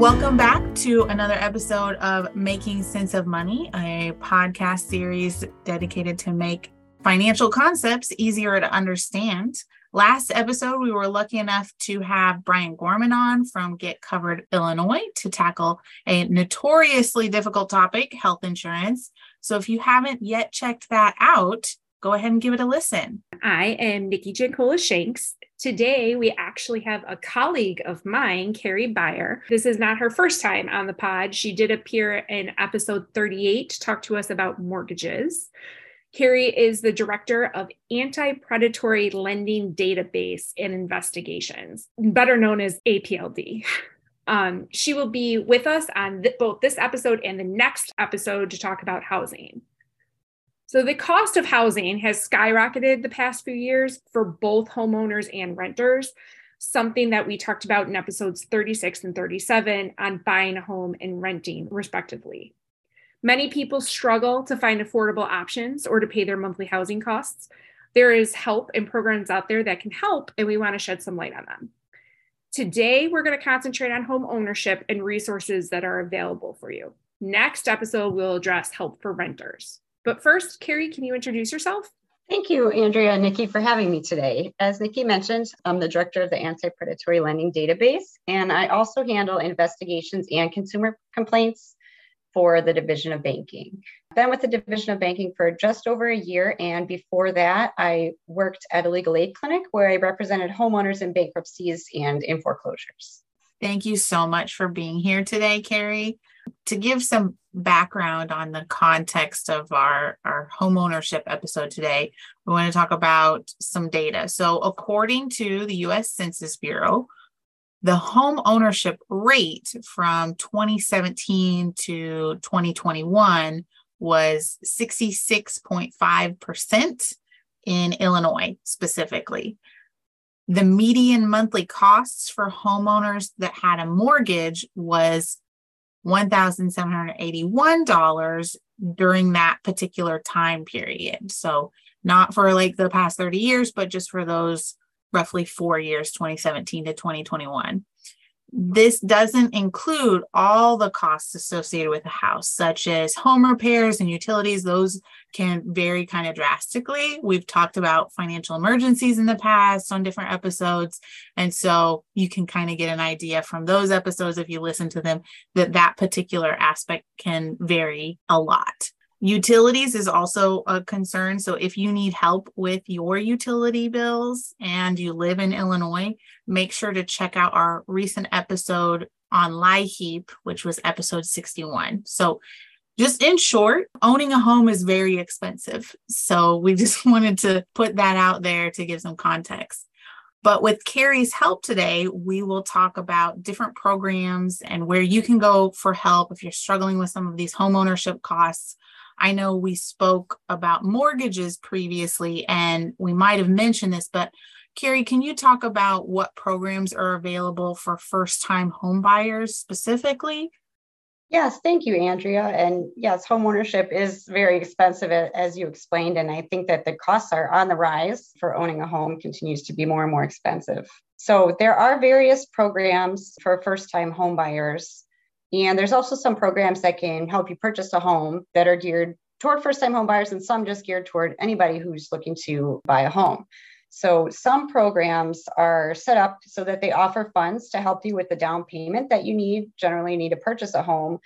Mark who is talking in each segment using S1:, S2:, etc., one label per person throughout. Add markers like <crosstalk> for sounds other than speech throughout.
S1: Welcome back to another episode of Making Cents of Money, a podcast series dedicated to make financial concepts easier to understand. Last episode, we were lucky enough to have Brian Gorman on from Get Covered Illinois to tackle a notoriously difficult topic health insurance. So if you haven't yet checked that out, go ahead and give it a listen.
S2: I am Nikki Jancola Shanks. Today, we actually have a colleague of mine, Kari Beyer. This is not her first time on the pod. She did appear in episode 38 to talk to us about mortgages. Kari is the director of Anti Predatory Lending Database and Investigations, better known as APLD. Um, she will be with us on th- both this episode and the next episode to talk about housing. So, the cost of housing has skyrocketed the past few years for both homeowners and renters, something that we talked about in episodes 36 and 37 on buying a home and renting, respectively. Many people struggle to find affordable options or to pay their monthly housing costs. There is help and programs out there that can help, and we want to shed some light on them. Today, we're going to concentrate on home ownership and resources that are available for you. Next episode, we'll address help for renters. But first, Kari, can you introduce yourself?
S3: Thank you, Andrea and Nikki, for having me today. As Nikki mentioned, I'm the director of the Anti Predatory Lending Database, and I also handle investigations and consumer complaints for the Division of Banking. I've Been with the Division of Banking for just over a year. And before that, I worked at a legal aid clinic where I represented homeowners in bankruptcies and in foreclosures.
S1: Thank you so much for being here today, Kari. To give some background on the context of our, our home ownership episode today, we want to talk about some data. So, according to the US Census Bureau, the home ownership rate from 2017 to 2021 was 66.5% in Illinois specifically. The median monthly costs for homeowners that had a mortgage was $1,781 during that particular time period. So, not for like the past 30 years, but just for those roughly four years, 2017 to 2021. This doesn't include all the costs associated with a house, such as home repairs and utilities. Those can vary kind of drastically. We've talked about financial emergencies in the past on different episodes. And so you can kind of get an idea from those episodes, if you listen to them, that that particular aspect can vary a lot. Utilities is also a concern. So if you need help with your utility bills and you live in Illinois, make sure to check out our recent episode on LIHEAP, which was episode 61. So just in short, owning a home is very expensive. So we <laughs> just wanted to put that out there to give some context. But with Kari's help today, we will talk about different programs and where you can go for help if you're struggling with some of these home ownership costs I know we spoke about mortgages previously, and we might have mentioned this, but Kari, can you talk about what programs are available for first time homebuyers specifically?
S3: Yes, thank you, Andrea. And yes, home ownership is very expensive, as you explained. And I think that the costs are on the rise for owning a home continues to be more and more expensive. So there are various programs for first time home buyers. And there's also some programs that can help you purchase a home that are geared toward first time home buyers and some just geared toward anybody who's looking to buy a home. So some programs are set up so that they offer funds to help you with the down payment that you need, generally need to purchase a home,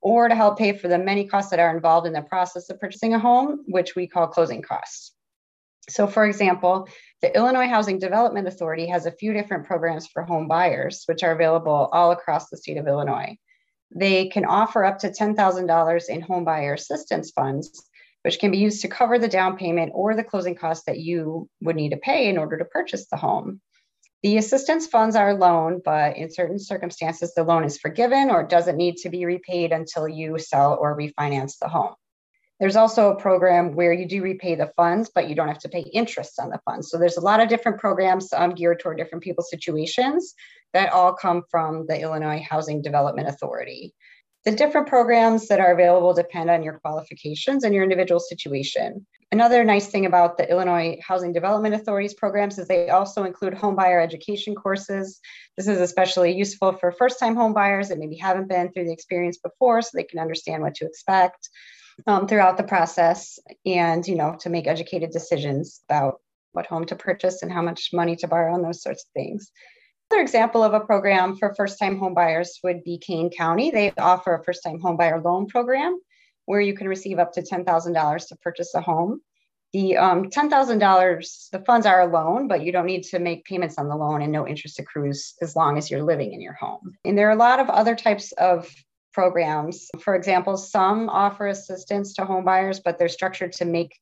S3: or to help pay for the many costs that are involved in the process of purchasing a home, which we call closing costs. So for example, the Illinois Housing Development Authority has a few different programs for home buyers, which are available all across the state of Illinois they can offer up to $10,000 in home buyer assistance funds, which can be used to cover the down payment or the closing costs that you would need to pay in order to purchase the home. The assistance funds are a loan, but in certain circumstances, the loan is forgiven or doesn't need to be repaid until you sell or refinance the home. There's also a program where you do repay the funds, but you don't have to pay interest on the funds. So there's a lot of different programs um, geared toward different people's situations that all come from the Illinois Housing Development Authority. The different programs that are available depend on your qualifications and your individual situation. Another nice thing about the Illinois Housing Development Authority's programs is they also include homebuyer education courses. This is especially useful for first time homebuyers that maybe haven't been through the experience before so they can understand what to expect um, throughout the process and, you know, to make educated decisions about what home to purchase and how much money to borrow and those sorts of things. Another example of a program for first time home buyers would be Kane County. They offer a first time home buyer loan program where you can receive up to $10,000 to purchase a home. The um, $10,000, the funds are a loan, but you don't need to make payments on the loan and no interest accrues as long as you're living in your home. And there are a lot of other types of programs. For example, some offer assistance to homebuyers, but they're structured to make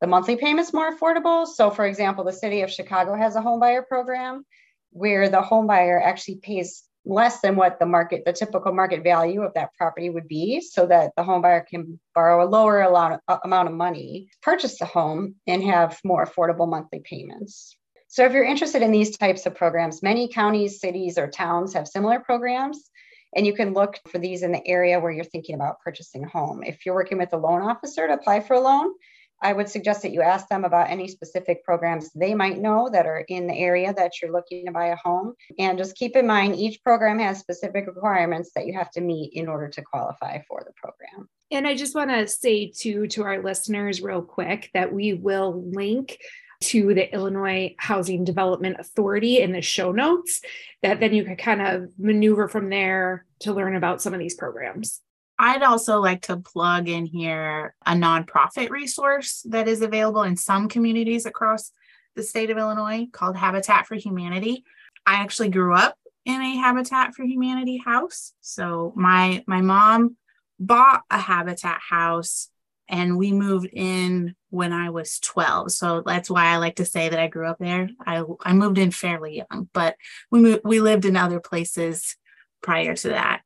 S3: the monthly payments more affordable. So, for example, the city of Chicago has a homebuyer program where the homebuyer actually pays less than what the market, the typical market value of that property would be, so that the homebuyer can borrow a lower amount of money, purchase the home, and have more affordable monthly payments. So, if you're interested in these types of programs, many counties, cities, or towns have similar programs. And you can look for these in the area where you're thinking about purchasing a home. If you're working with a loan officer to apply for a loan, I would suggest that you ask them about any specific programs they might know that are in the area that you're looking to buy a home. And just keep in mind, each program has specific requirements that you have to meet in order to qualify for the program.
S2: And I just want to say to to our listeners real quick that we will link to the Illinois Housing Development Authority in the show notes that then you can kind of maneuver from there to learn about some of these programs.
S1: I'd also like to plug in here a nonprofit resource that is available in some communities across the state of Illinois called Habitat for Humanity. I actually grew up in a Habitat for Humanity house. So my my mom bought a Habitat house and we moved in when I was 12. So that's why I like to say that I grew up there. I I moved in fairly young, but we moved, we lived in other places prior to that.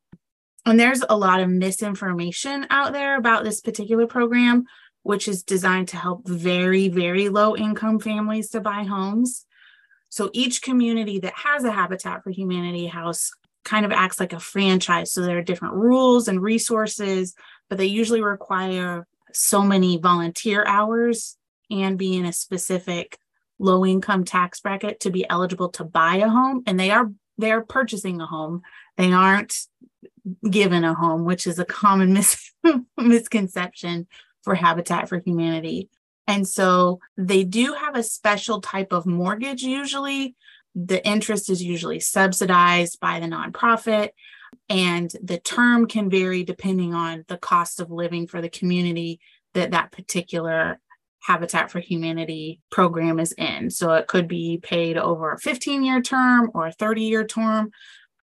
S1: And there's a lot of misinformation out there about this particular program, which is designed to help very, very low income families to buy homes. So each community that has a Habitat for Humanity house kind of acts like a franchise. So there are different rules and resources, but they usually require so many volunteer hours and be in a specific low income tax bracket to be eligible to buy a home. And they are they're purchasing a home. They aren't given a home, which is a common <laughs> mis- misconception for Habitat for Humanity. And so they do have a special type of mortgage usually. The interest is usually subsidized by the nonprofit, and the term can vary depending on the cost of living for the community that that particular Habitat for Humanity program is in. So it could be paid over a 15 year term or a 30 year term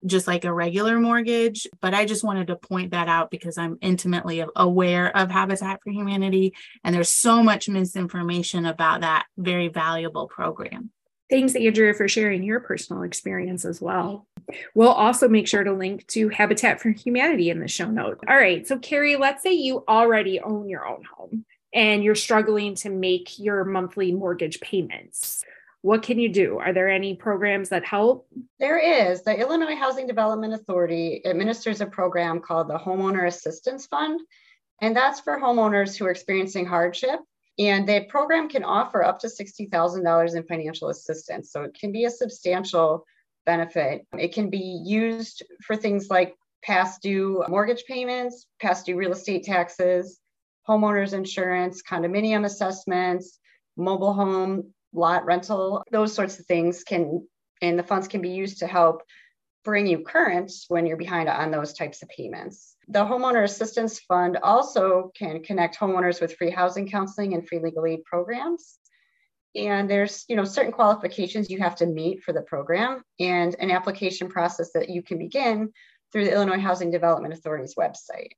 S1: just like a regular mortgage. But I just wanted to point that out because I'm intimately aware of Habitat for Humanity. And there's so much misinformation about that very valuable program.
S2: Thanks, Andrea, for sharing your personal experience as well. We'll also make sure to link to Habitat for Humanity in the show notes. All right. So, Kari, let's say you already own your own home and you're struggling to make your monthly mortgage payments what can you do? Are there any programs that help?
S3: There is. The Illinois Housing Development Authority administers a program called the Homeowner Assistance Fund, and that's for homeowners who are experiencing hardship. And the program can offer up to $60,000 in financial assistance. So it can be a substantial benefit. It can be used for things like past due mortgage payments, past due real estate taxes, homeowners insurance, condominium assessments, mobile home lot rental, those sorts of things can, and the funds can be used to help bring you current when you're behind on those types of payments. The Homeowner Assistance Fund also can connect homeowners with free housing counseling and free legal aid programs. And there's, you know, certain qualifications you have to meet for the program and an application process that you can begin through the Illinois Housing Development Authority's website.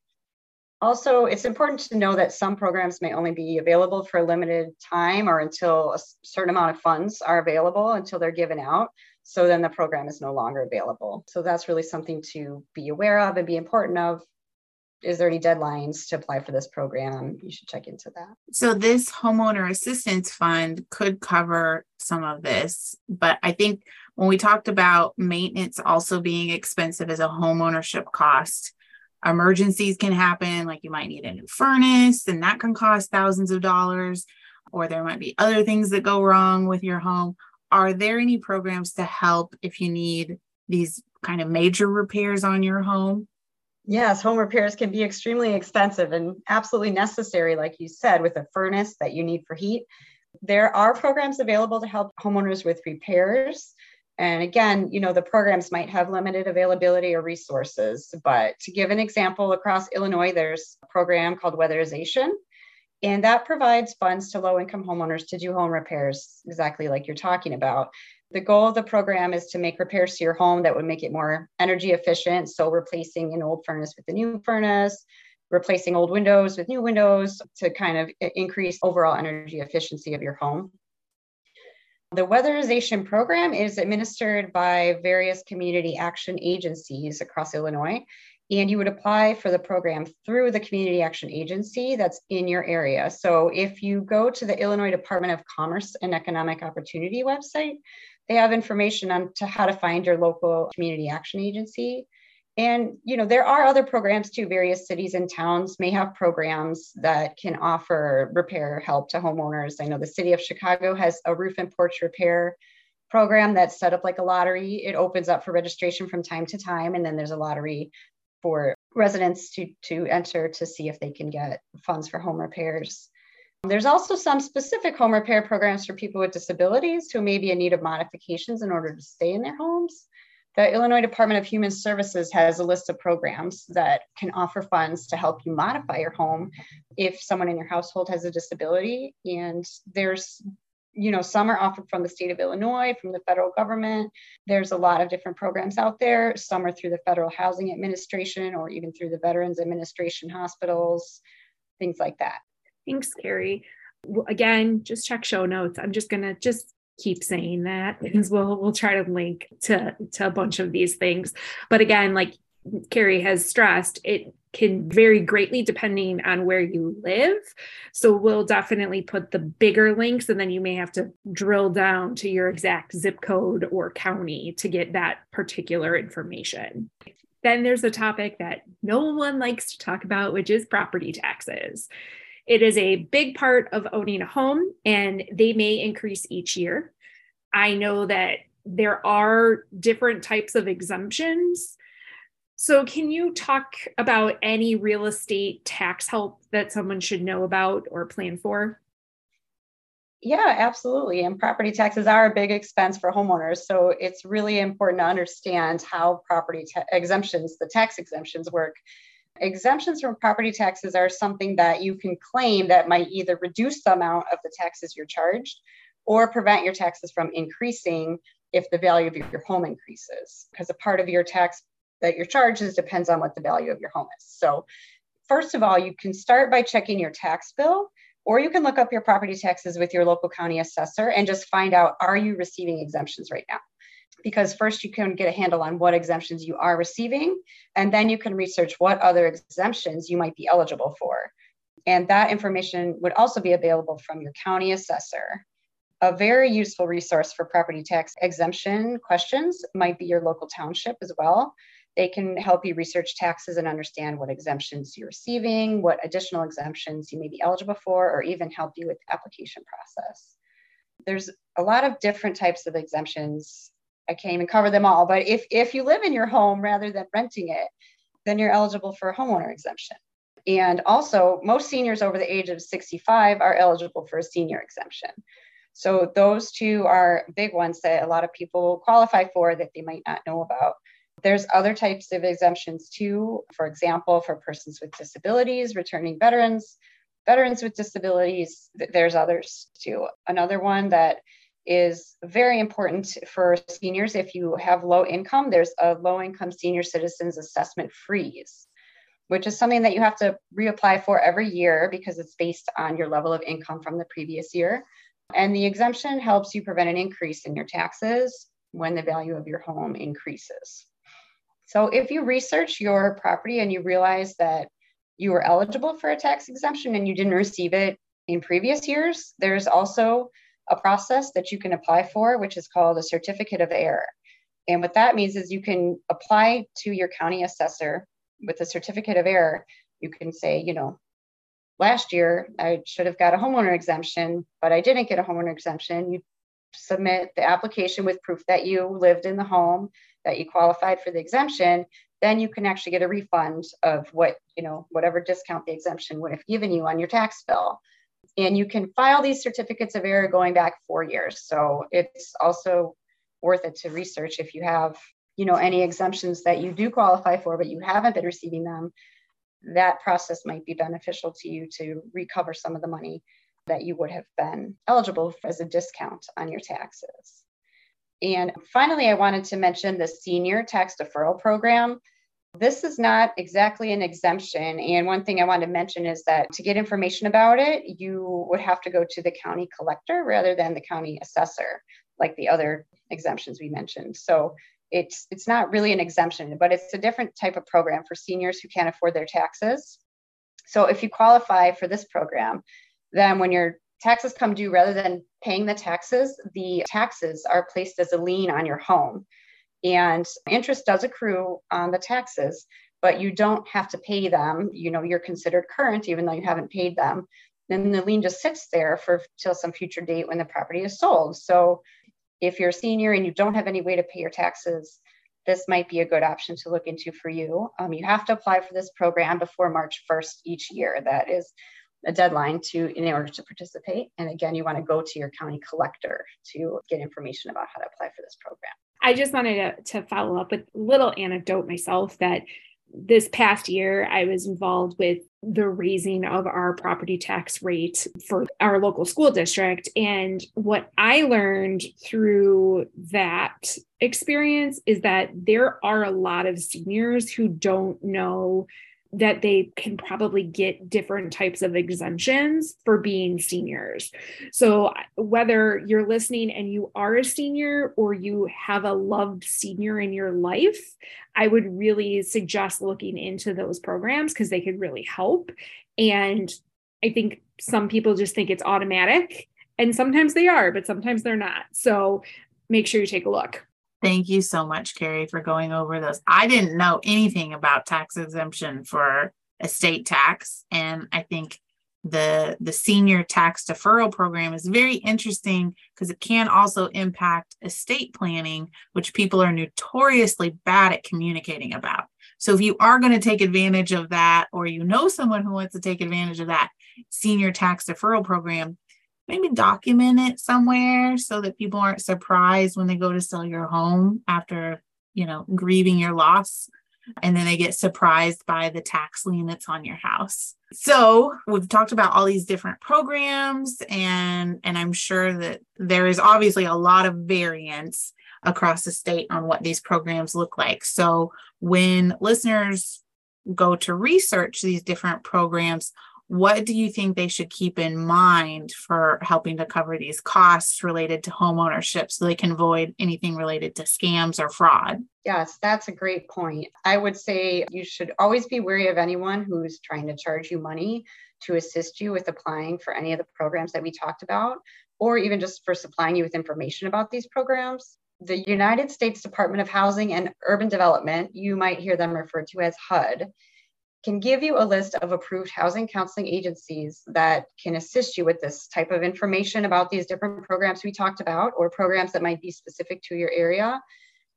S3: Also, it's important to know that some programs may only be available for a limited time or until a certain amount of funds are available until they're given out. So then the program is no longer available. So that's really something to be aware of and be important of. Is there any deadlines to apply for this program? You should check into that.
S1: So, this homeowner assistance fund could cover some of this, but I think when we talked about maintenance also being expensive as a homeownership cost, emergencies can happen like you might need a new furnace and that can cost thousands of dollars or there might be other things that go wrong with your home. Are there any programs to help if you need these kind of major repairs on your home?
S3: Yes, home repairs can be extremely expensive and absolutely necessary, like you said, with a furnace that you need for heat. There are programs available to help homeowners with repairs. And again, you know, the programs might have limited availability or resources, but to give an example, across Illinois, there's a program called Weatherization, and that provides funds to low income homeowners to do home repairs, exactly like you're talking about. The goal of the program is to make repairs to your home that would make it more energy efficient. So, replacing an old furnace with a new furnace, replacing old windows with new windows to kind of increase overall energy efficiency of your home. The weatherization program is administered by various community action agencies across Illinois, and you would apply for the program through the community action agency that's in your area. So if you go to the Illinois Department of Commerce and Economic Opportunity website, they have information on to how to find your local community action agency. And you know there are other programs too. Various cities and towns may have programs that can offer repair help to homeowners. I know the city of chicago has a roof and porch repair program that's set up like a lottery. It opens up for registration from time to time and then there's a lottery for residents to to enter to see if they can get funds for home repairs there's also some specific home repair programs for people with disabilities who may be in need of modifications in order to stay in their homes the Illinois Department of Human Services has a list of programs that can offer funds to help you modify your home if someone in your household has a disability. And there's, you know, some are offered from the state of Illinois, from the federal government. There's a lot of different programs out there. Some are through the Federal Housing Administration or even through the Veterans Administration hospitals, things like that.
S2: Thanks, Kari. Again, just check show notes. I'm just to just keep saying that <laughs> because we'll we'll try to link to to a bunch of these things. But again, like Kari has stressed, it can vary greatly depending on where you live. So we'll definitely put the bigger links, and then you may have to drill down to your exact zip code or county to get that particular information. Then there's a topic that no one likes to talk about, which is property taxes. It is a big part of owning a home and they may increase each year. I know that there are different types of exemptions. So, can you talk about any real estate tax help that someone should know about or plan for?
S3: Yeah, absolutely. And property taxes are a big expense for homeowners. So it's really important to understand how property ta- exemptions, the tax exemptions work. Exemptions from property taxes are something that you can claim that might either reduce the amount of the taxes you're charged or prevent your taxes from increasing if the value of your home increases, because a part of your tax that you're charged is depends on what the value of your home is. So, first of all, you can start by checking your tax bill, or you can look up your property taxes with your local county assessor and just find out are you receiving exemptions right now? Because first you can get a handle on what exemptions you are receiving, and then you can research what other exemptions you might be eligible for. And that information would also be available from your county assessor. A very useful resource for property tax exemption questions might be your local township as well. They can help you research taxes and understand what exemptions you're receiving, what additional exemptions you may be eligible for, or even help you with the application process. There's a lot of different types of exemptions I can't even cover them all. But if if you live in your home rather than renting it, then you're eligible for a homeowner exemption. And also, most seniors over the age of 65 are eligible for a senior exemption. So those two are big ones that a lot of people qualify for that they might not know about. There's other types of exemptions too. For example, for persons with disabilities, returning veterans, veterans with disabilities, there's others too. Another one that is very important for seniors. If you have low income, there's a low income senior citizens assessment freeze, which is something that you have to reapply for every year because it's based on your level of income from the previous year. And the exemption helps you prevent an increase in your taxes when the value of your home increases. So if you research your property and you realize that you were eligible for a tax exemption and you didn't receive it in previous years, there's also a process that you can apply for, which is called a certificate of error. And what that means is you can apply to your county assessor with a certificate of error. You can say, you know, last year I should have got a homeowner exemption, but I didn't get a homeowner exemption. You submit the application with proof that you lived in the home, that you qualified for the exemption, then you can actually get a refund of what, you know, whatever discount the exemption would have given you on your tax bill. And you can file these certificates of error going back four years. So it's also worth it to research if you have, you know, any exemptions that you do qualify for, but you haven't been receiving them. That process might be beneficial to you to recover some of the money that you would have been eligible as a discount on your taxes. And finally, I wanted to mention the senior tax deferral program. This is not exactly an exemption. And one thing I wanted to mention is that to get information about it, you would have to go to the county collector rather than the county assessor, like the other exemptions we mentioned. So it's it's not really an exemption, but it's a different type of program for seniors who can't afford their taxes. So if you qualify for this program, then when your taxes come due, rather than paying the taxes, the taxes are placed as a lien on your home. And interest does accrue on the taxes, but you don't have to pay them. You know, you're considered current even though you haven't paid them. Then the lien just sits there for till some future date when the property is sold. So if you're a senior and you don't have any way to pay your taxes, this might be a good option to look into for you. Um, you have to apply for this program before March 1st each year. That is a deadline to in order to participate. And again, you want to go to your county collector to get information about how to apply for this program.
S2: I just wanted to, to follow up with a little anecdote myself that this past year I was involved with the raising of our property tax rate for our local school district. And what I learned through that experience is that there are a lot of seniors who don't know that they can probably get different types of exemptions for being seniors. So, whether you're listening and you are a senior or you have a loved senior in your life, I would really suggest looking into those programs because they could really help. And I think some people just think it's automatic, and sometimes they are, but sometimes they're not. So, make sure you take a look.
S1: Thank you so much, Kari, for going over those. I didn't know anything about tax exemption for estate tax. And I think the the senior tax deferral program is very interesting because it can also impact estate planning which people are notoriously bad at communicating about so if you are going to take advantage of that or you know someone who wants to take advantage of that senior tax deferral program maybe document it somewhere so that people aren't surprised when they go to sell your home after, you know, grieving your loss. And then they get surprised by the tax lien that's on your house. So we've talked about all these different programs and and I'm sure that there is obviously a lot of variance across the state on what these programs look like. So when listeners go to research these different programs, what do you think they should keep in mind for helping to cover these costs related to home ownership so they can avoid anything related to scams or fraud?
S3: Yes, that's a great point. I would say you should always be wary of anyone who's trying to charge you money to assist you with applying for any of the programs that we talked about, or even just for supplying you with information about these programs. The United States Department of Housing and Urban Development, you might hear them referred to as HUD, can give you a list of approved housing counseling agencies that can assist you with this type of information about these different programs we talked about or programs that might be specific to your area.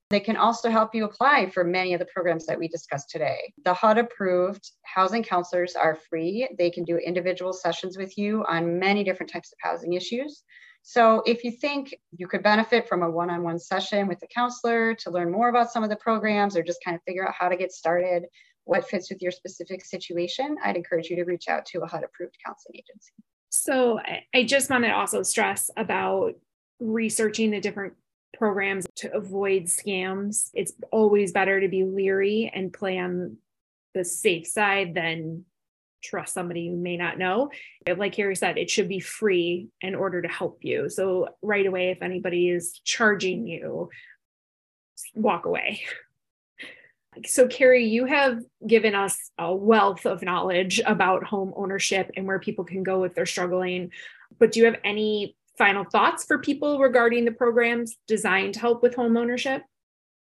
S3: They can also help you apply for many of the programs that we discussed today. The HUD approved housing counselors are free. They can do individual sessions with you on many different types of housing issues. So if you think you could benefit from a one-on-one session with a counselor to learn more about some of the programs or just kind of figure out how to get started, what fits with your specific situation, I'd encourage you to reach out to a HUD approved counseling agency.
S2: So I just want to also stress about researching the different programs to avoid scams. It's always better to be leery and play on the safe side than trust somebody you may not know. Like Kari said, it should be free in order to help you. So right away, if anybody is charging you, walk away. <laughs> So, Kari, you have given us a wealth of knowledge about home ownership and where people can go if they're struggling. But do you have any final thoughts for people regarding the programs designed to help with home ownership?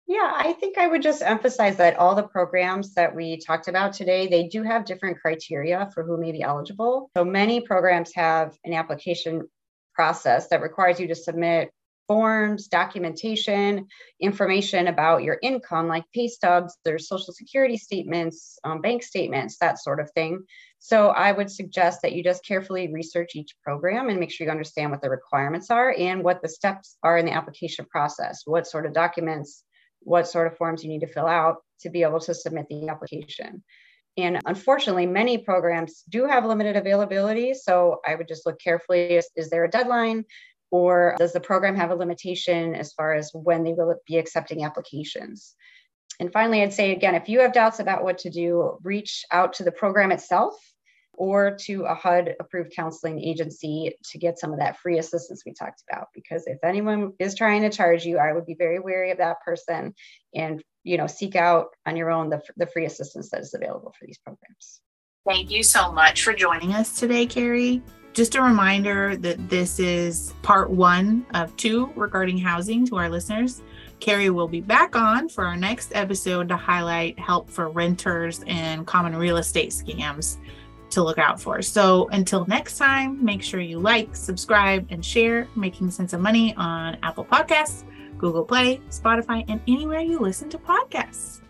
S3: Yeah, I think I would just emphasize that all the programs that we talked about today, they do have different criteria for who may be eligible. So many programs have an application process that requires you to submit forms, documentation, information about your income, like pay stubs, there's social security statements, um, bank statements, that sort of thing. So I would suggest that you just carefully research each program and make sure you understand what the requirements are and what the steps are in the application process, what sort of documents, what sort of forms you need to fill out to be able to submit the application. And unfortunately, many programs do have limited availability. So I would just look carefully is, is there a deadline? Or does the program have a limitation as far as when they will be accepting applications? And finally, I'd say again, if you have doubts about what to do, reach out to the program itself or to a HUD approved counseling agency to get some of that free assistance we talked about. Because if anyone is trying to charge you, I would be very wary of that person and you know seek out on your own the, the free assistance that is available for these programs.
S1: Thank you so much for joining us today, Kari. Just a reminder that this is part one of two regarding housing to our listeners. Kari will be back on for our next episode to highlight help for renters and common real estate scams to look out for. So until next time, make sure you like, subscribe, and share Making Cents of Money on Apple Podcasts, Google Play, Spotify, and anywhere you listen to podcasts.